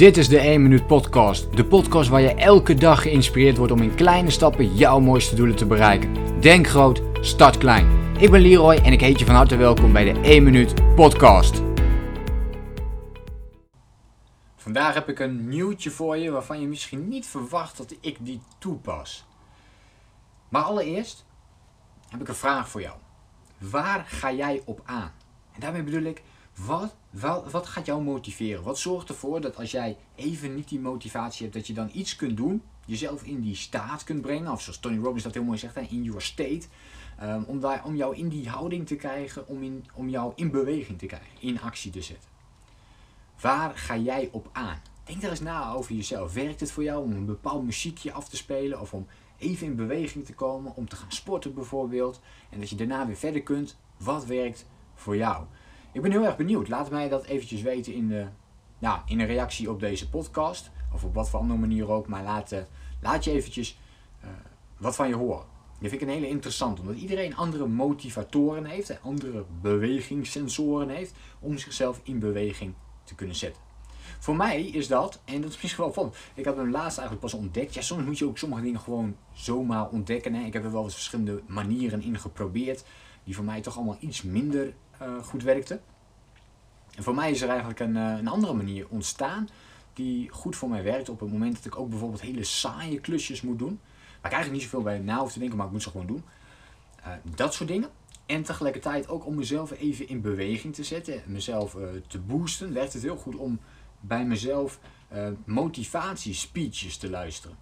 Dit is de 1 Minuut Podcast. De podcast waar je elke dag geïnspireerd wordt om in kleine stappen jouw mooiste doelen te bereiken. Denk groot, start klein. Ik ben Leroy en ik heet je van harte welkom bij de 1 Minuut Podcast. Vandaag heb ik een nieuwtje voor je waarvan je misschien niet verwacht dat ik die toepas. Maar allereerst heb ik een vraag voor jou. Waar ga jij op aan? En daarmee bedoel ik, wat, wat, gaat jou motiveren? Wat zorgt ervoor dat als jij even niet die motivatie hebt, dat je dan iets kunt doen, jezelf in die staat kunt brengen, of zoals Tony Robbins dat heel mooi zegt, in your state, um, om, daar, om jou in die houding te krijgen, om, in, om jou in beweging te krijgen, in actie te zetten. Waar ga jij op aan? Denk daar eens na over jezelf. Werkt het voor jou om een bepaald muziekje af te spelen of om even in beweging te komen, om te gaan sporten bijvoorbeeld, en dat je daarna weer verder kunt? Wat werkt voor jou? Ik ben heel erg benieuwd. Laat mij dat eventjes weten in, de, nou, in een reactie op deze podcast. Of op wat voor andere manier ook. Maar laat, uh, laat je eventjes uh, wat van je horen. Dat vind ik een hele interessant. Omdat iedereen andere motivatoren heeft. Andere bewegingssensoren heeft. Om zichzelf in beweging te kunnen zetten. Voor mij is dat, en dat is misschien wel van, ik heb hem laatst eigenlijk pas ontdekt. Ja, soms moet je ook sommige dingen gewoon zomaar ontdekken. Hè. Ik heb er wel eens verschillende manieren in geprobeerd, die voor mij toch allemaal iets minder goed werkte. En voor mij is er eigenlijk een, uh, een andere manier ontstaan die goed voor mij werkt op het moment dat ik ook bijvoorbeeld hele saaie klusjes moet doen. Waar ik eigenlijk niet zoveel bij na hoef te denken, maar ik moet ze gewoon doen. Uh, dat soort dingen. En tegelijkertijd ook om mezelf even in beweging te zetten, mezelf te boosten, werkt het heel goed om bij mezelf motivatiespeeches te luisteren.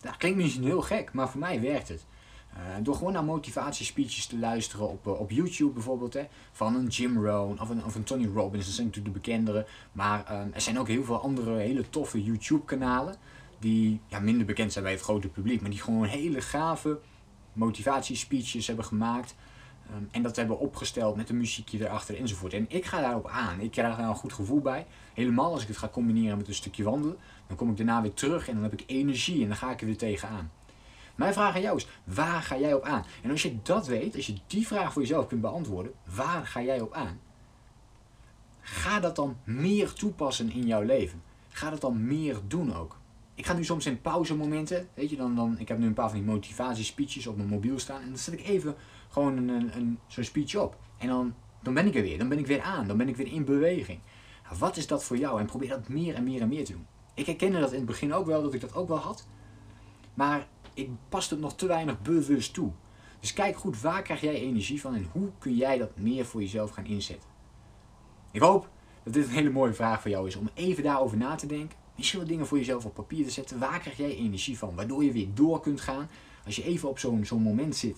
Dat klinkt misschien heel gek, maar voor mij werkt het. Uh, door gewoon naar motivatiespeeches te luisteren op, uh, op YouTube bijvoorbeeld. Hè, van een Jim Rohn of een, of een Tony Robbins. Dat zijn natuurlijk de bekendere. Maar um, er zijn ook heel veel andere hele toffe YouTube kanalen. Die ja, minder bekend zijn bij het grote publiek. Maar die gewoon hele gave motivatiespeeches hebben gemaakt. Um, en dat hebben opgesteld met een muziekje erachter enzovoort. En ik ga daarop aan. Ik krijg daar een goed gevoel bij. Helemaal als ik het ga combineren met een stukje wandelen. Dan kom ik daarna weer terug en dan heb ik energie en dan ga ik er weer tegenaan. Mijn vraag aan jou is, waar ga jij op aan? En als je dat weet, als je die vraag voor jezelf kunt beantwoorden, waar ga jij op aan? Ga dat dan meer toepassen in jouw leven. Ga dat dan meer doen ook. Ik ga nu soms in pauzemomenten, weet je, dan, dan, ik heb nu een paar van die motivatiespeeches op mijn mobiel staan. En dan zet ik even gewoon een, een, een zo'n speech op. En dan, dan ben ik er weer, dan ben ik weer aan, dan ben ik weer in beweging. Nou, wat is dat voor jou? En probeer dat meer en meer en meer te doen. Ik herkende dat in het begin ook wel, dat ik dat ook wel had. Maar ik pas het nog te weinig bewust toe. Dus kijk goed, waar krijg jij energie van en hoe kun jij dat meer voor jezelf gaan inzetten? Ik hoop dat dit een hele mooie vraag voor jou is om even daarover na te denken. Misschien wat dingen voor jezelf op papier te zetten. Waar krijg jij energie van? Waardoor je weer door kunt gaan. Als je even op zo'n zo'n moment zit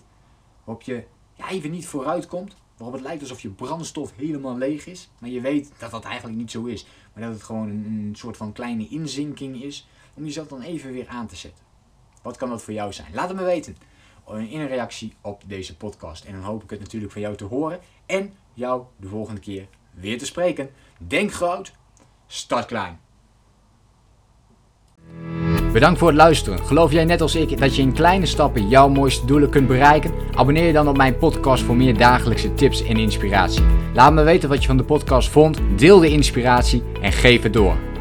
waarop je even niet vooruit komt. Waarop het lijkt alsof je brandstof helemaal leeg is. Maar je weet dat dat eigenlijk niet zo is. Maar dat het gewoon een soort van kleine inzinking is. Om jezelf dan even weer aan te zetten. Wat kan dat voor jou zijn? Laat het me weten in een reactie op deze podcast. En dan hoop ik het natuurlijk van jou te horen en jou de volgende keer weer te spreken. Denk groot, start klein. Bedankt voor het luisteren. Geloof jij net als ik dat je in kleine stappen jouw mooiste doelen kunt bereiken? Abonneer je dan op mijn podcast voor meer dagelijkse tips en inspiratie. Laat me weten wat je van de podcast vond, deel de inspiratie en geef het door.